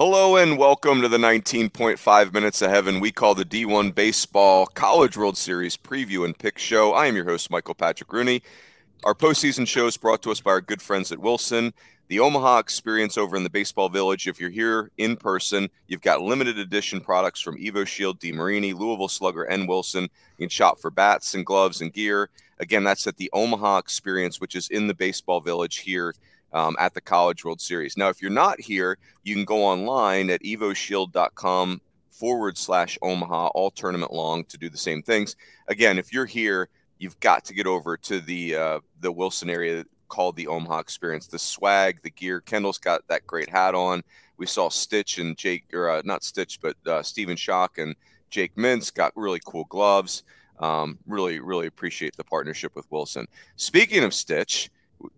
Hello and welcome to the 19.5 Minutes of Heaven we call the D1 Baseball College World Series preview and pick show. I am your host, Michael Patrick Rooney. Our postseason show is brought to us by our good friends at Wilson. The Omaha experience over in the Baseball Village. If you're here in person, you've got limited edition products from EvoShield, DeMarini, Louisville Slugger, and Wilson. You can shop for bats and gloves and gear. Again, that's at the Omaha experience, which is in the Baseball Village here um, at the College World Series. Now, if you're not here, you can go online at evoshield.com forward slash Omaha all tournament long to do the same things. Again, if you're here, you've got to get over to the uh, the Wilson area called the Omaha Experience. The swag, the gear. Kendall's got that great hat on. We saw Stitch and Jake, or uh, not Stitch, but uh, Stephen Shock and Jake Mintz got really cool gloves. Um, really, really appreciate the partnership with Wilson. Speaking of Stitch,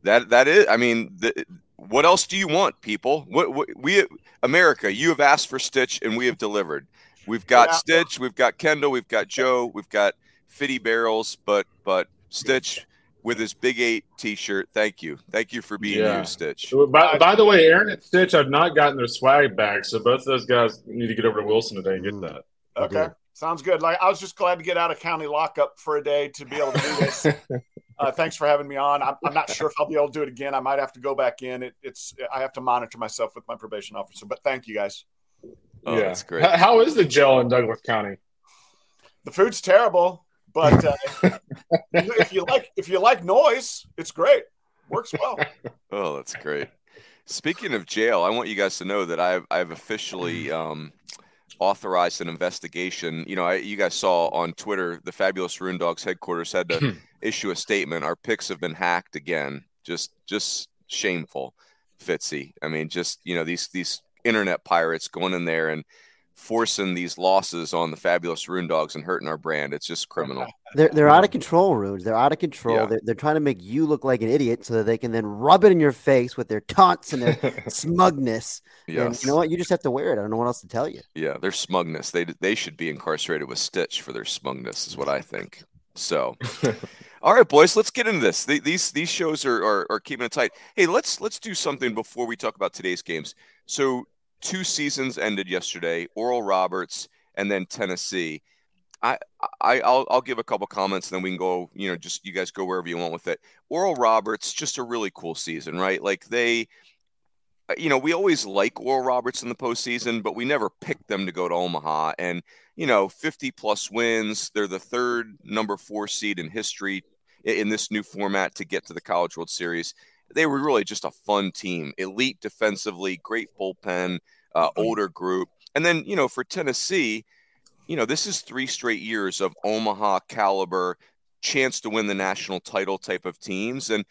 that that is i mean the, what else do you want people? What, what, we america you have asked for stitch and we have delivered. We've got yeah. stitch we've got kendall we've got joe we've got fitty barrels but but stitch with his big eight t-shirt thank you. Thank you for being yeah. you stitch by, by, the way aaron and stitch have not gotten their swag back so both of those guys need to get over to wilson today and get mm. that. Okay. sounds good. Like i was just glad to get out of county lockup for a day to be able to do this Uh, thanks for having me on. I'm, I'm, not sure if I'll be able to do it again. I might have to go back in. It, it's I have to monitor myself with my probation officer. But thank you guys. Oh, yeah. that's great. How is the jail in Douglas County? The food's terrible, but uh, if you like if you like noise, it's great. Works well. Oh, that's great. Speaking of jail, I want you guys to know that I've I've officially um, authorized an investigation. You know, I, you guys saw on Twitter the fabulous Rune Dogs headquarters had to hmm. issue a statement. Our picks have been hacked again. Just just shameful, Fitzy. I mean, just you know these these internet pirates going in there and forcing these losses on the fabulous Rune Dogs and hurting our brand. It's just criminal. They're they're out of control, Runes. They're out of control. Yeah. They're, they're trying to make you look like an idiot so that they can then rub it in your face with their taunts and their smugness. Yes. And you know what? You just have to wear it. I don't know what else to tell you. Yeah, their smugness. They they should be incarcerated with Stitch for their smugness, is what I think. So. All right, boys, let's get into this. These these shows are, are, are keeping it tight. Hey, let's let's do something before we talk about today's games. So two seasons ended yesterday. Oral Roberts and then Tennessee. I, I I'll, I'll give a couple comments and then we can go. You know, just you guys go wherever you want with it. Oral Roberts, just a really cool season, right? Like they, uh, you know, we always like Oral Roberts in the postseason, but we never picked them to go to Omaha. And you know, 50 plus wins. They're the third number four seed in history in this new format to get to the College World Series they were really just a fun team, elite defensively, great bullpen, uh, mm-hmm. older group. And then, you know, for Tennessee, you know, this is three straight years of Omaha caliber chance to win the national title type of teams. And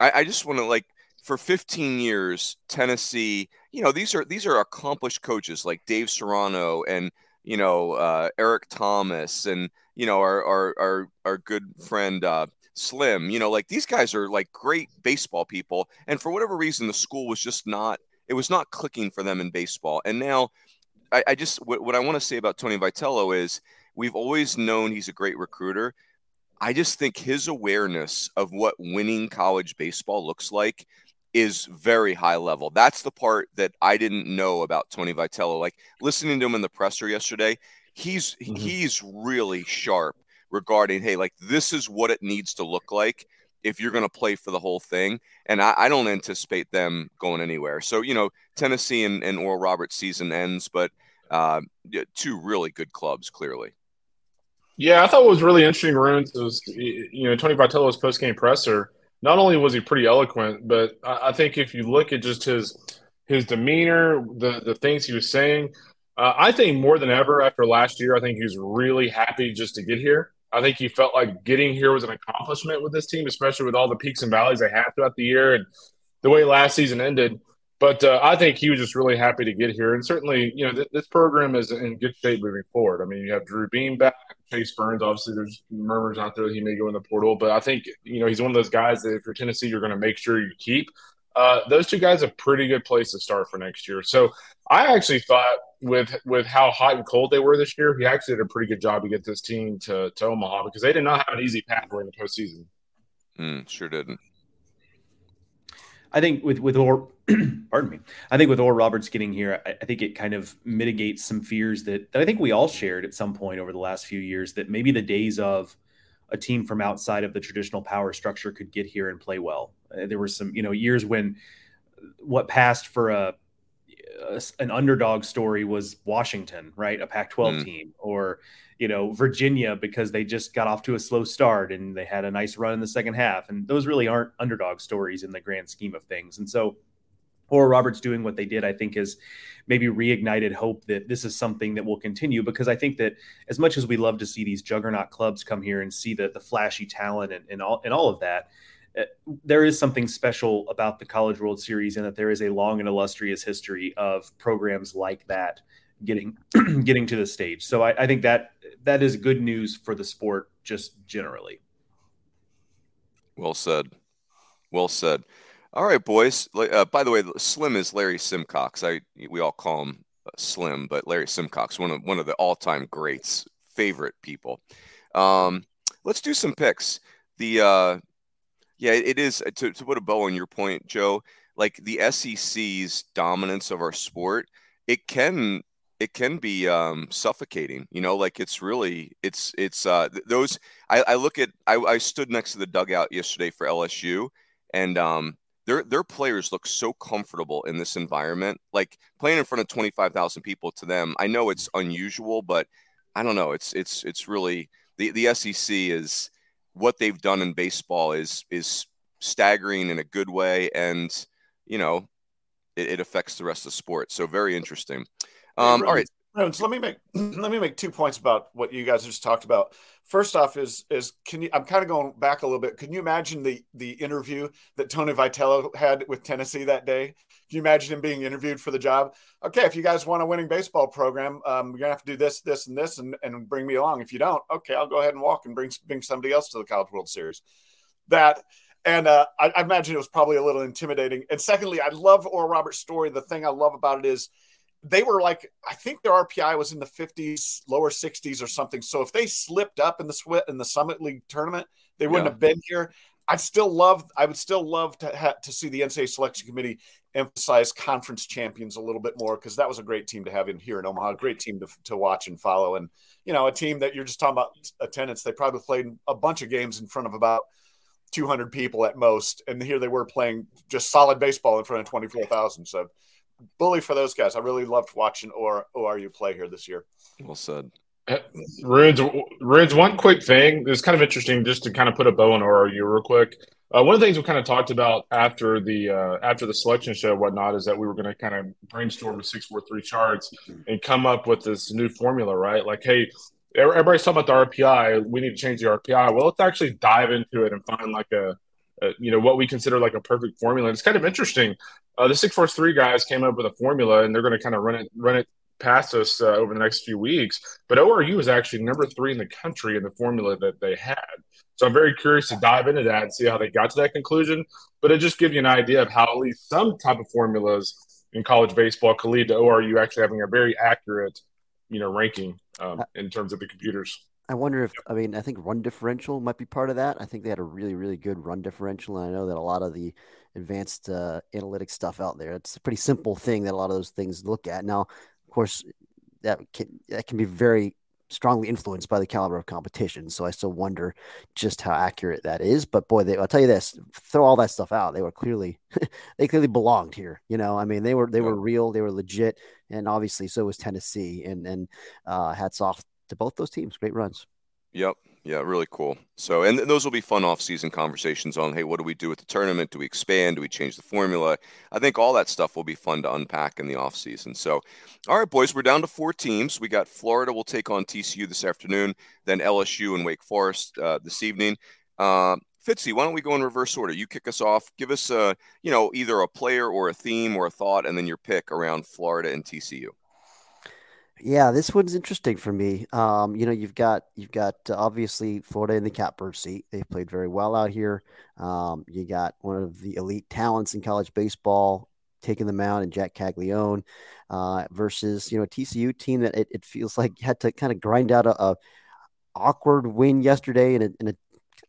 I, I just want to like for 15 years, Tennessee, you know, these are these are accomplished coaches like Dave Serrano and you know uh, Eric Thomas and you know our our our, our good friend uh, Slim, you know, like these guys are like great baseball people. And for whatever reason, the school was just not, it was not clicking for them in baseball. And now I, I just, what, what I want to say about Tony Vitello is we've always known he's a great recruiter. I just think his awareness of what winning college baseball looks like is very high level. That's the part that I didn't know about Tony Vitello. Like listening to him in the presser yesterday, he's mm-hmm. he's really sharp regarding, hey, like this is what it needs to look like if you're going to play for the whole thing. And I, I, don't anticipate them going anywhere. So, you know, Tennessee and, and Oral Roberts season ends, but uh, two really good clubs, clearly. Yeah, I thought what was really interesting, Runes, was, you know, Tony Vitello's post game presser. Not only was he pretty eloquent, but I, I think if you look at just his his demeanor, the the things he was saying, uh, I think more than ever after last year, I think he was really happy just to get here. I think he felt like getting here was an accomplishment with this team, especially with all the peaks and valleys they had throughout the year and the way last season ended. But uh, I think he was just really happy to get here, and certainly, you know, th- this program is in good shape moving forward. I mean, you have Drew Beam back, Chase Burns. Obviously, there's murmurs out there that he may go in the portal, but I think you know he's one of those guys that if you're Tennessee, you're going to make sure you keep. Uh, those two guys a pretty good place to start for next year. So I actually thought with with how hot and cold they were this year, he actually did a pretty good job to get this team to, to Omaha because they did not have an easy path during the postseason. Mm, sure didn't. I think with with Or- pardon me. I think with Or Roberts getting here, I, I, think it kind of mitigates some fears that, that I think we all shared at some point over the last few years that maybe the days of a team from outside of the traditional power structure could get here and play well. Uh, there were some, you know, years when what passed for a, a an underdog story was Washington, right? A Pac-12 mm. team, or you know Virginia because they just got off to a slow start and they had a nice run in the second half. And those really aren't underdog stories in the grand scheme of things. And so Oral Roberts doing what they did, I think, is maybe reignited hope that this is something that will continue. Because I think that as much as we love to see these juggernaut clubs come here and see the the flashy talent and, and all and all of that, there is something special about the College World Series, and that there is a long and illustrious history of programs like that getting getting to the stage. So I, I think that that is good news for the sport, just generally. Well said. Well said. All right, boys. Uh, by the way, Slim is Larry Simcox. I we all call him uh, Slim, but Larry Simcox, one of one of the all-time greats, favorite people. Um, let's do some picks. The uh, yeah, it is uh, to, to put a bow on your point, Joe. Like the SEC's dominance of our sport, it can it can be um, suffocating. You know, like it's really it's it's uh, those. I, I look at I, I stood next to the dugout yesterday for LSU, and um, their their players look so comfortable in this environment. Like playing in front of 25,000 people to them, I know it's unusual, but I don't know. It's it's it's really the the SEC is what they've done in baseball is is staggering in a good way and you know it, it affects the rest of the sport. So very interesting. Um, all right. So let me make let me make two points about what you guys just talked about. First off, is is can you? I'm kind of going back a little bit. Can you imagine the the interview that Tony Vitello had with Tennessee that day? Can you imagine him being interviewed for the job? Okay, if you guys want a winning baseball program, um, you're gonna have to do this, this, and this, and, and bring me along. If you don't, okay, I'll go ahead and walk and bring bring somebody else to the College World Series. That and uh, I, I imagine it was probably a little intimidating. And secondly, I love Oral Roberts' story. The thing I love about it is they were like, I think their RPI was in the 50s, lower 60s or something. So if they slipped up in the sweat in the Summit League tournament, they wouldn't yeah. have been here. I'd still love, I would still love to ha- to see the NCAA selection committee emphasize conference champions a little bit more because that was a great team to have in here in Omaha, a great team to, to watch and follow. And, you know, a team that you're just talking about attendance, they probably played a bunch of games in front of about 200 people at most. And here they were playing just solid baseball in front of 24,000. So, bully for those guys. I really loved watching or ORU play here this year. Well said. Runes, Runes, one quick thing. It's kind of interesting just to kind of put a bow on ORU real quick. Uh, one of the things we kind of talked about after the uh, after the selection show and whatnot is that we were going to kind of brainstorm the six four three charts and come up with this new formula, right? Like, hey, everybody's talking about the RPI. We need to change the RPI. Well, let's actually dive into it and find like a uh, you know what we consider like a perfect formula. It's kind of interesting. Uh, the six four three guys came up with a formula, and they're going to kind of run it run it past us uh, over the next few weeks. But ORU is actually number three in the country in the formula that they had. So I'm very curious to dive into that and see how they got to that conclusion. But it just gives you an idea of how at least some type of formulas in college baseball could lead to ORU actually having a very accurate, you know, ranking um, in terms of the computers. I wonder if I mean I think run differential might be part of that. I think they had a really really good run differential, and I know that a lot of the advanced uh, analytics stuff out there. It's a pretty simple thing that a lot of those things look at. Now, of course, that can that can be very strongly influenced by the caliber of competition. So I still wonder just how accurate that is. But boy, they, I'll tell you this: throw all that stuff out. They were clearly they clearly belonged here. You know, I mean, they were they were real, they were legit, and obviously so was Tennessee. And and uh, hats off to both those teams. Great runs. Yep. Yeah, really cool. So, and those will be fun off-season conversations on, hey, what do we do with the tournament? Do we expand? Do we change the formula? I think all that stuff will be fun to unpack in the off-season. So, all right, boys, we're down to four teams. We got Florida will take on TCU this afternoon, then LSU and Wake Forest uh, this evening. Uh, Fitzy, why don't we go in reverse order? You kick us off. Give us a, you know, either a player or a theme or a thought, and then your pick around Florida and TCU. Yeah, this one's interesting for me. Um, you know, you've got you've got uh, obviously Florida in the catbird seat. They've played very well out here. Um, you got one of the elite talents in college baseball taking the mound and Jac Caglianone uh, versus you know a TCU team that it, it, feels like had to kind of grind out a, a awkward win yesterday in a, in a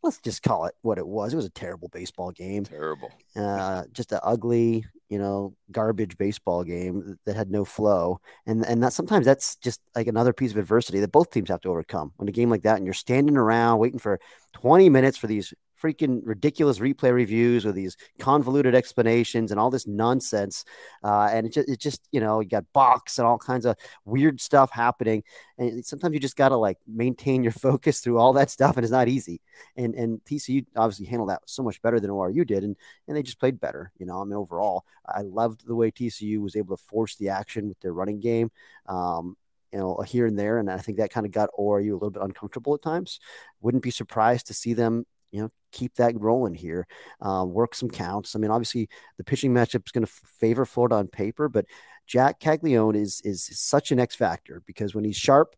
let's just call it what it was. It was a terrible baseball game. Terrible. Uh, just an ugly, you know, garbage baseball game that had no flow. And and that sometimes that's just like another piece of adversity that both teams have to overcome. When a game like that, and you're standing around waiting for 20 minutes for these freaking ridiculous replay reviews with these convoluted explanations and all this nonsense. Uh, and it just, it just, you know, you got box and all kinds of weird stuff happening. And sometimes you just got to like maintain your focus through all that stuff. And it's not easy. And, and TCU obviously handled that so much better than ORU did. And, and they just played better. You know, I mean, overall, I loved the way TCU was able to force the action with their running game. Um, you know, here and there. And I think that kind of got ORU a little bit uncomfortable at times. Wouldn't be surprised to see them you know, keep that rolling here, uh, work some counts. I mean, obviously the pitching matchup is going to favor Florida on paper, but Jac Caglianone is is such an X factor because when he's sharp,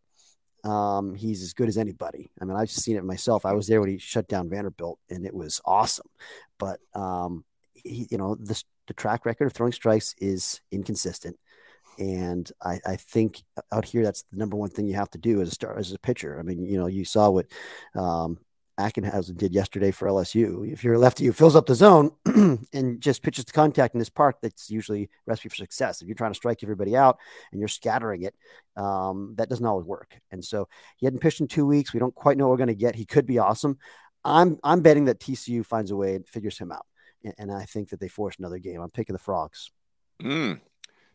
um, he's as good as anybody. I mean, I've seen it myself. I was there when he shut down Vanderbilt, and it was awesome. But um, he, you know, the the track record of throwing strikes is inconsistent. And I, I, think out here, that's the number one thing you have to do as a star, as a pitcher. I mean, you know, you saw what um, Ackenhausen did yesterday for LSU. If you're a lefty who fills up the zone and just pitches to contact in this park, that's usually recipe for success. If you're trying to strike everybody out and you're scattering it, um, that doesn't always work. And so he hadn't pitched in two weeks. We don't quite know what we're going to get. He could be awesome. I'm I'm betting that TCU finds a way and figures him out. And, and I think that they force another game. I'm picking the frogs. Mm.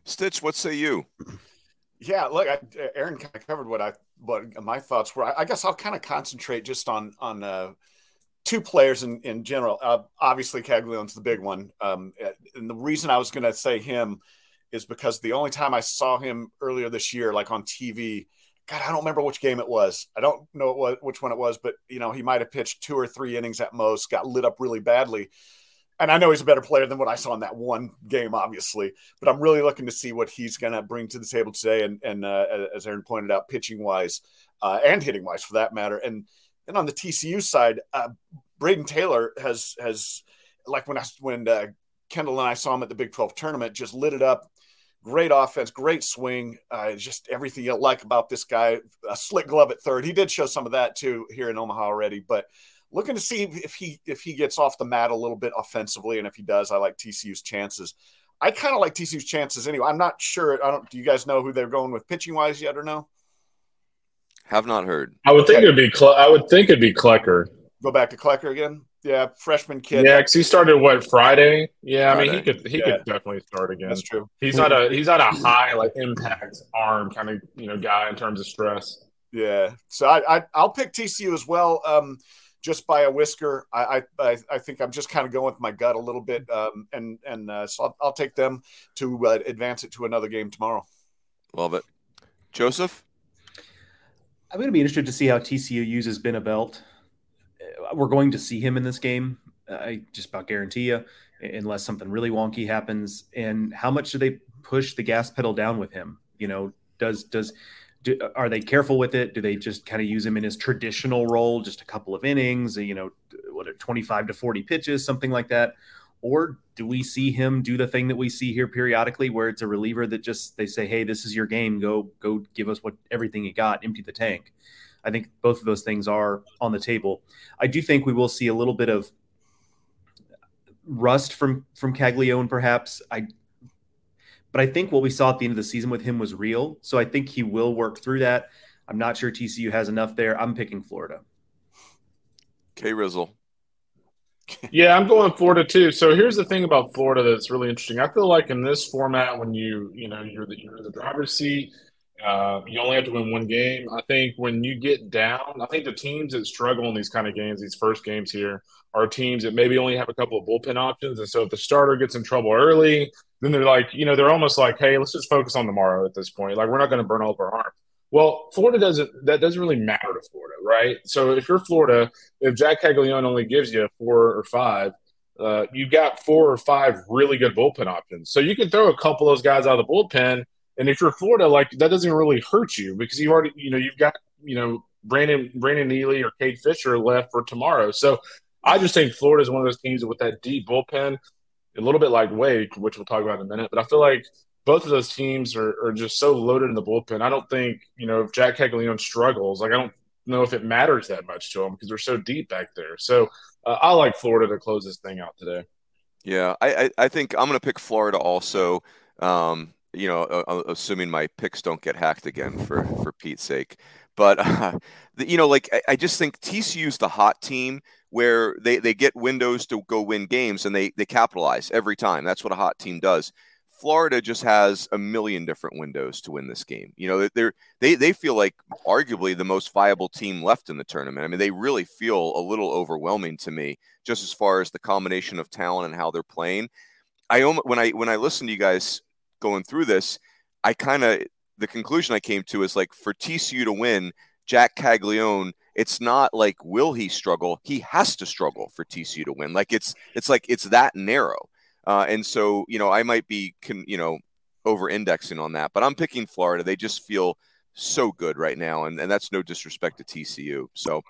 Stitch, what say you? Yeah, look, I, Aaron kind of covered what I what my thoughts were. I, I guess I'll kind of concentrate just on on uh, two players in in general. Uh, obviously, Caglianone's the big one, um, and the reason I was going to say him is because the only time I saw him earlier this year, like on TV, God, I don't remember which game it was. I don't know which one it was, but you know, he might have pitched two or three innings at most, got lit up really badly and I know he's a better player than what I saw in that one game, obviously. But I'm really looking to see what he's going to bring to the table today, and and uh, as Aaron pointed out, pitching wise uh, and hitting wise, for that matter. And then on the TCU side, uh, Brayden Taylor has has like when I when uh, Kendall and I saw him at the Big 12 tournament, just lit it up. Great offense, great swing, uh, just everything you like about this guy. A slick glove at third. He did show some of that too here in Omaha already, but looking to see if he if he gets off the mat a little bit offensively, and if he does, I like TCU's chances. I kind of like TCU's chances anyway. I'm not sure. I don't. Do you guys know who they're going with pitching wise yet, or no? Have not heard. I would think it'd be. Cle- I would think it'd be Klecker. Go back to Klecker again. Yeah, freshman kid. Yeah, because he started what Friday. Yeah, Friday. I mean he could he yeah. could definitely start again. That's true. He's not a he's not a high like impact arm kind of you know guy in terms of stress. Yeah, so I, I will pick TCU as well. Um, just by a whisker. I I, I think I'm just kind of going with my gut a little bit, um, and and uh, so I'll, I'll, take them to uh, advance it to another game tomorrow. Love it, Joseph. I'm going to be interested to see how TCU uses Ben Abeldt. Uh, we're going to see him in this game. I just about guarantee you, unless something really wonky happens. And how much do they push the gas pedal down with him? You know, does does do, are they careful with it? Do they just kind of use him in his traditional role, just a couple of innings, you know, what are 25 to 40 pitches, something like that? Or do we see him do the thing that we see here periodically where it's a reliever that just they say, Hey, this is your game. Go, go give us what everything you got, empty the tank. I think both of those things are on the table. I do think we will see a little bit of rust from from Caglianone, perhaps. I but I think what we saw at the end of the season with him was real. So I think he will work through that. I'm not sure TCU has enough there. I'm picking Florida. K Rizzle. yeah, I'm going Florida too. So here's the thing about Florida that's really interesting. I feel like in this format, when you you know you're the you're the driver's seat, uh, you only have to win one game. I think when you get down, I think the teams that struggle in these kind of games, these first games here, are teams that maybe only have a couple of bullpen options. And so if the starter gets in trouble early, then they're like, you know, they're almost like, hey, let's just focus on tomorrow at this point. Like we're not going to burn all of our arms. Well, Florida doesn't. That doesn't really matter to Florida, right? So if you're Florida, if Jac Caglianone only gives you four or five, uh, you got four or five really good bullpen options. So you can throw a couple of those guys out of the bullpen and if you're Florida, like that doesn't really hurt you because you already, you know, you've got, you know, Brandon Brandon Neely or Cade Fisher left for tomorrow. So I just think Florida is one of those teams with that deep bullpen, a little bit like Wake, which we'll talk about in a minute. But I feel like both of those teams are, are just so loaded in the bullpen. I don't think, you know, if Jac Caglianone struggles, like I don't know if it matters that much to them because they're so deep back there. So uh, I like Florida to close this thing out today. Yeah, I, I, I think I'm going to pick Florida also. Um, you know, assuming my picks don't get hacked again for for Pete's sake. But uh, the, you know, like I, I just think TCU's the hot team where they they get windows to go win games and they they capitalize every time. That's what a hot team does. Florida just has a million different windows to win this game. You know, they're they they feel like arguably the most viable team left in the tournament. I mean, they really feel a little overwhelming to me, just as far as the combination of talent and how they're playing. I when I when I listen to you guys going through this, I kind of the conclusion I came to is like for TCU to win, Jac Caglianone, it's not like will he struggle? He has to struggle for TCU to win. Like it's it's like it's that narrow. Uh, and so you know I might be con, you know over indexing on that, but I'm picking Florida. They just feel so good right now, and, and that's no disrespect to TCU. So,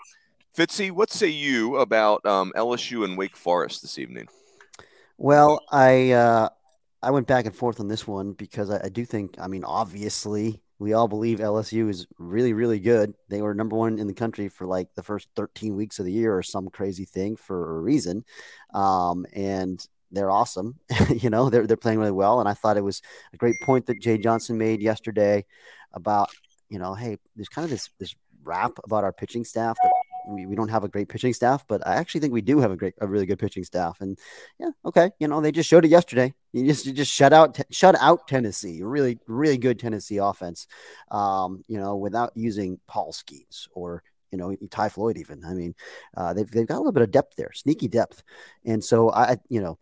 Fitzy, what say you about um, LSU and Wake Forest this evening? Well, I uh, I went back and forth on this one because I, I, do think, I mean, obviously, we all believe LSU is really, really good. They were number one in the country for like the first 13 weeks of the year or some crazy thing for a reason. Um, and they're awesome. you know, they're, they're playing really well. And I thought it was a great point that Jay Johnson made yesterday about, you know, hey, there's kind of this, this rap about our pitching staff that we, we don't have a great pitching staff, but I actually think we do have a great, a really good pitching staff. And yeah, okay, you know, they just showed it yesterday. You just you just shut out shut out Tennessee, really really good Tennessee offense. Um, you know, without using Paul Skenes or you know Ty Floyd even. I mean, uh, they've they've got a little bit of depth there, sneaky depth. And so I, you know,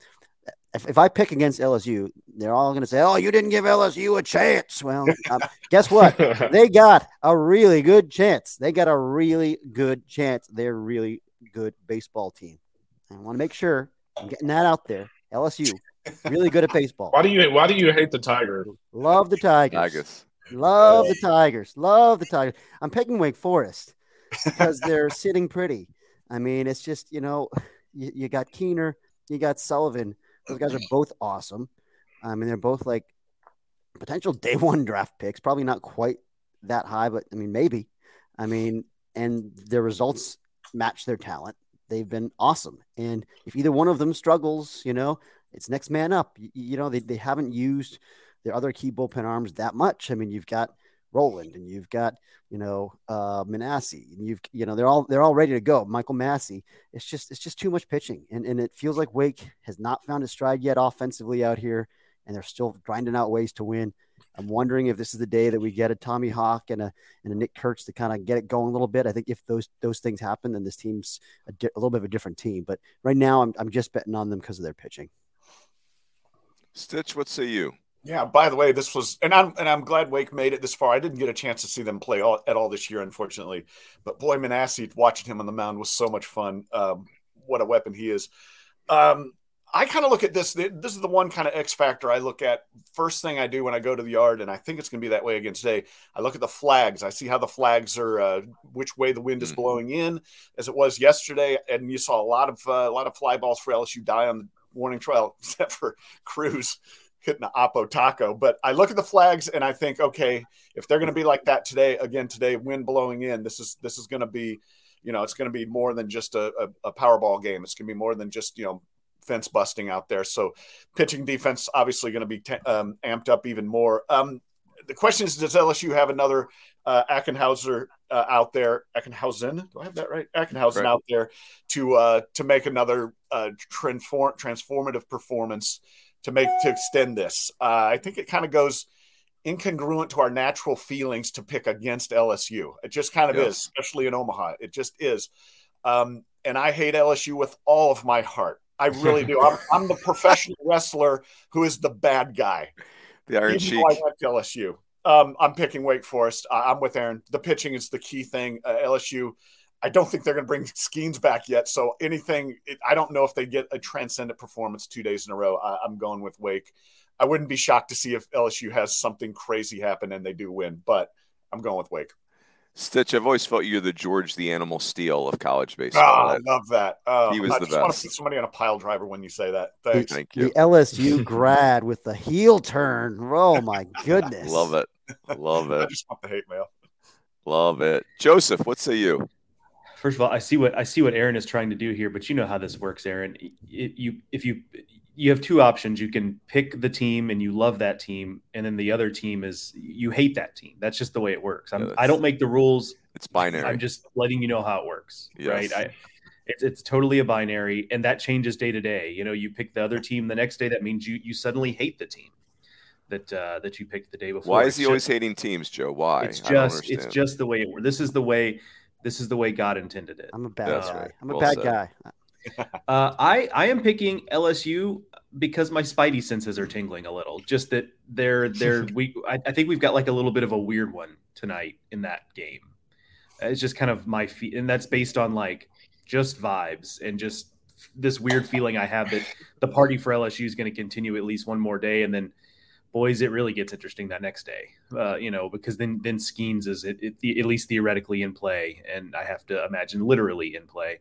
if, if I pick against LSU, they're all going to say, "Oh, you didn't give LSU a chance." Well, um, guess what? They got a really good chance. They got a really good chance. They're a really good baseball team. I want to make sure I'm getting that out there. LSU, really good at baseball. Why do you Why do you hate the Tigers? Love the Tigers. Tigers. Love the Tigers. Love the Tigers. I'm picking Wake Forest because they're sitting pretty. I mean, it's just you know, you, you got Keener, you got Sullivan those guys are both awesome. I mean, they're both like potential day one draft picks. Probably not quite that high, but I mean, maybe. I mean, and their results match their talent. They've been awesome. And if either one of them struggles, you know, it's next man up. You, you know, they, they haven't used their other key bullpen arms that much. I mean, you've got Roland and you've got, you know, uh, Minacci and you've, you know, they're all, they're all ready to go. Michael Massey. It's just, it's just too much pitching. And, and it feels like Wake has not found a stride yet offensively out here. And they're still grinding out ways to win. I'm wondering if this is the day that we get a Tommy Hawke and a and a Nick Kurtz to kind of get it going a little bit. I think if those those things happen, then this team's a, di- a little bit of a different team. But right now, I'm I'm just betting on them because of their pitching. Stitch, what say you? Yeah. By the way, this was, and I'm and I'm glad Wake made it this far. I didn't get a chance to see them play all, at all this year, unfortunately. But boy, Minacci, watching him on the mound was so much fun. Um, what a weapon he is. Um, I kind of look at this. This is the one kind of X factor I look at. First thing I do when I go to the yard, and I think it's going to be that way again today. I look at the flags. I see how the flags are, uh, which way the wind is mm. blowing in, as it was yesterday. And you saw a lot of uh, a lot of fly balls for LSU die on the warning trail, except for Crews hitting the Oppo taco. But I look at the flags and I think, okay, if they're going to be like that today, again today, wind blowing in, this is this is going to be, you know, it's going to be more than just a, a, a Powerball game. It's going to be more than just you know fence busting out there. So pitching defense obviously going to be t- um, amped up even more. Um, the question is, does LSU have another uh, Ackenhauser uh, out there? Ackenhausen, do I have that right? Ackenhausen right. out there to uh, to make another uh, transform transformative performance to make to extend this. Uh, I think it kind of goes incongruent to our natural feelings to pick against LSU. It just kind of yes. is, especially in Omaha. It just is. Um, and I hate LSU with all of my heart. I really do. I'm, I'm, the professional wrestler who is the bad guy. The Iron Sheik. I like LSU. Um, I'm picking Wake Forest. I'm with Aaron. The pitching is the key thing. Uh, LSU I don't think they're going to bring Skenes back yet. So anything, it, I don't know if they get a transcendent performance two days in a row. I, am going with Wake. I wouldn't be shocked to see if LSU has something crazy happen and they do win, but I'm going with Wake. Stitch, I've always felt you're the George the Animal Steele of college baseball. Oh, I love that. Oh, he was I the just best. want to see somebody on a pile driver when you say that. Thanks. Thank you. The LSU grad with the heel turn. Oh my goodness. love it. Love it. I just want the hate mail. Love it, Joseph. What say you? First of all, I see what I see what Aaron is trying to do here, but you know how this works, Aaron. It, you if you you have two options. You can pick the team and you love that team, and then the other team is you hate that team. That's just the way it works. Yeah, I don't make the rules. It's binary. I'm just letting you know how it works, yes. right? I, it's, it's totally a binary, and that changes day to day. You know, you pick the other team the next day. That means you you suddenly hate the team that uh, that you picked the day before. Why is he always hating teams, Joe? Why? It's just it's just the way it works. This is the way this is the way God intended it. I'm a bad guy. Right. I'm a well bad said. guy. uh, I I am picking LSU because my spidey senses are tingling a little. Just that they're they're we I, I, think we've got like a little bit of a weird one tonight in that game. It's just kind of my feet, and that's based on like just vibes and just this weird feeling I have that the party for LSU is going to continue at least one more day, and then boys, it really gets interesting that next day. Uh, you know, because then then Skenes is it, it, at least theoretically in play, and I have to imagine literally in play.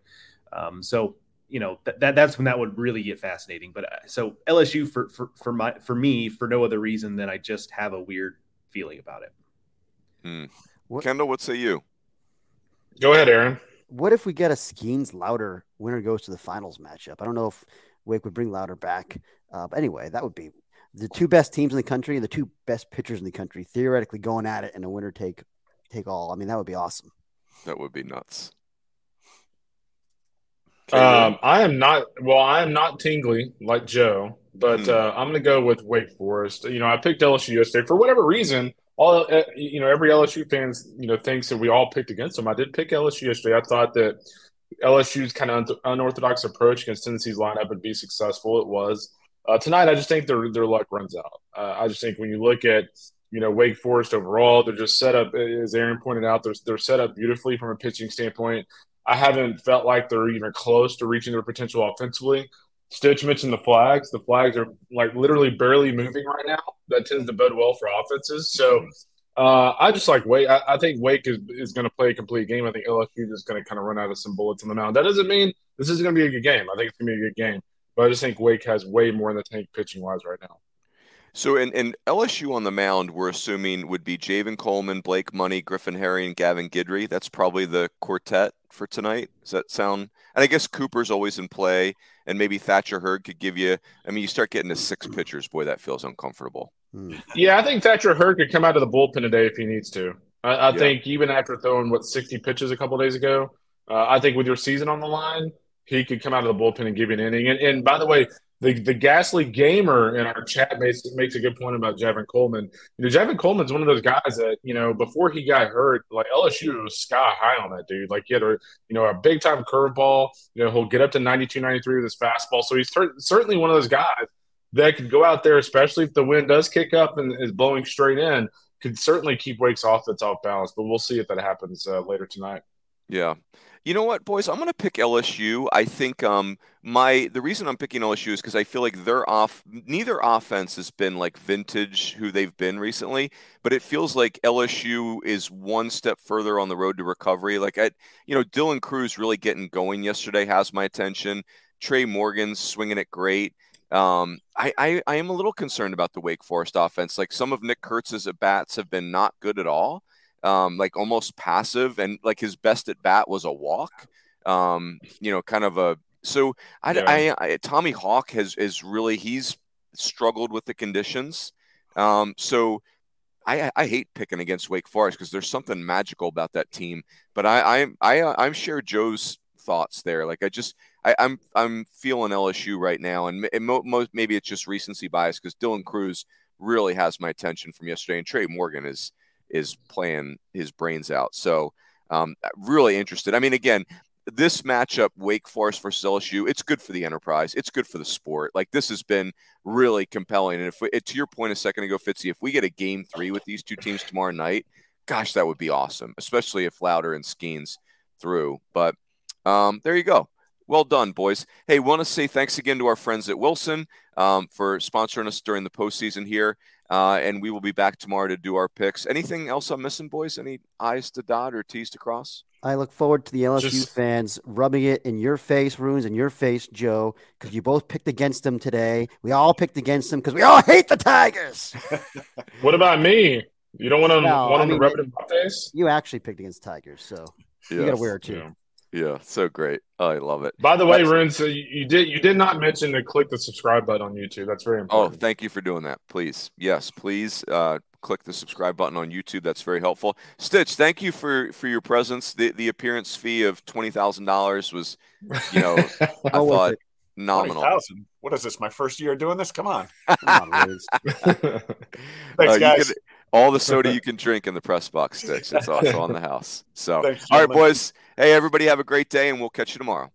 Um, so you know that, that that's when that would really get fascinating. But uh, so LSU for for for my for me for no other reason than I just have a weird feeling about it. Hmm. What, Kendall, what say you? Go ahead, Aaron. What if we get a Skenes Lowder winner goes to the finals matchup? I don't know if Wake would bring Lowder back. Uh, but anyway, that would be the two best teams in the country and the two best pitchers in the country theoretically going at it in a winner take take all. I mean, that would be awesome. That would be nuts. Um, I am not. Well, I am not tingly like Joe, but hmm. uh, I'm going to go with Wake Forest. You know, I picked LSU yesterday for whatever reason. All uh, you know, every LSU fans you know thinks that we all picked against them. I did pick LSU yesterday. I thought that LSU's kind of unorthodox approach against Tennessee's lineup would be successful. It was. Uh, tonight, I just think their their luck runs out. Uh, I just think when you look at you know Wake Forest overall, they're just set up as Aaron pointed out. They're they're set up beautifully from a pitching standpoint. I haven't felt like they're even close to reaching their potential offensively. Stitch mentioned the flags. The flags are like literally barely moving right now. That tends to bode well for offenses. So uh, I just like Wake. I, I think Wake is, is going to play a complete game. I think LSU is going to kind of run out of some bullets on the mound. That doesn't mean this is going to be a good game. I think it's going to be a good game. But I just think Wake has way more in the tank pitching wise right now. So, in, in LSU on the mound, we're assuming would be Javen Coleman, Blake Money, Griffin Herring, and Gavin Guidry. That's probably the quartet for tonight. Does that sound? And I guess Cooper's always in play, and maybe Thatcher Hurd could give you. I mean, you start getting to six pitchers, boy, that feels uncomfortable. Hmm. Yeah, I think Thatcher Hurd could come out of the bullpen today if he needs to. I, I yeah. think even after throwing what sixty pitches a couple days ago, uh, I think with your season on the line, he could come out of the bullpen and give you an inning. And, and by the way, the, the ghastly gamer in our chat makes makes a good point about Javen Coleman. You know, Javen Coleman's one of those guys that you know before he got hurt, like LSU was sky high on that dude. Like he had a you know a big time curveball. You know he'll get up to 92, 93 with his fastball. So he's certainly one of those guys that could go out there, especially if the wind does kick up and is blowing straight in, could certainly keep Wake's off offense off balance. But we'll see if that happens uh, later tonight. Yeah. You know what, boys? I'm going to pick LSU. I think um my the reason I'm picking LSU is because I feel like their off neither offense has been like vintage who they've been recently, but it feels like LSU is one step further on the road to recovery. Like I, you know, Dylan Crews really getting going yesterday has my attention. Tre' Morgan's swinging it great. Um, I, I, I am a little concerned about the Wake Forest offense. Like some of Nick Kurtz's at bats have been not good at all um, like almost passive, and like his best at bat was a walk. Um, you know, kind of a so I, yeah. I, I, Tommy Hawke has is really he's struggled with the conditions. Um, so I, I hate picking against Wake Forest because there's something magical about that team. But I I I I'm share Joe's thoughts there. Like I just I, am I'm, I'm feeling LSU right now, and, and mo- mo- maybe it's just recency bias because Dylan Crews really has my attention from yesterday, and Tre' Morgan is is playing his brains out. So um, really interested. I mean, again, this matchup, Wake Forest versus LSU, it's good for the enterprise. It's good for the sport. Like this has been really compelling. And if we, to your point a second ago, Fitzy, if we get a game three with these two teams tomorrow night, gosh, that would be awesome, especially if Lowder and Skenes through. But um, there you go. Well done, boys. Hey, want to say thanks again to our friends at Wilson um, for sponsoring us during the postseason here. Uh, and we will be back tomorrow to do our picks. Anything else I'm missing, boys? Any I's to dot or T's to cross? I look forward to the LSU Just... fans rubbing it in your face, runes in your face, Joe, because you both picked against them today. We all picked against them because we all hate the Tigers. what about me? You don't want them, No, want I mean, to rub it in my face. You actually picked against Tigers, so you got to wear it too. Yeah. Yeah, so great. Oh, I love it. By the way, That's- Rune, so you, you did you did not mention to click the subscribe button on YouTube. That's very important. Oh, thank you for doing that. Please, yes, please uh, click the subscribe button on YouTube. That's very helpful. Stitch, thank you for for your presence. The the appearance fee of twenty thousand dollars was, you know, I thought it. nominal. 20,000. What is this? My first year doing this? Come on. Come on, Thanks, Uh, you guys. All the soda you can drink in the press box, sticks. It's also on the house. So, Thanks, all right, boys. Hey, everybody, have a great day, and we'll catch you tomorrow.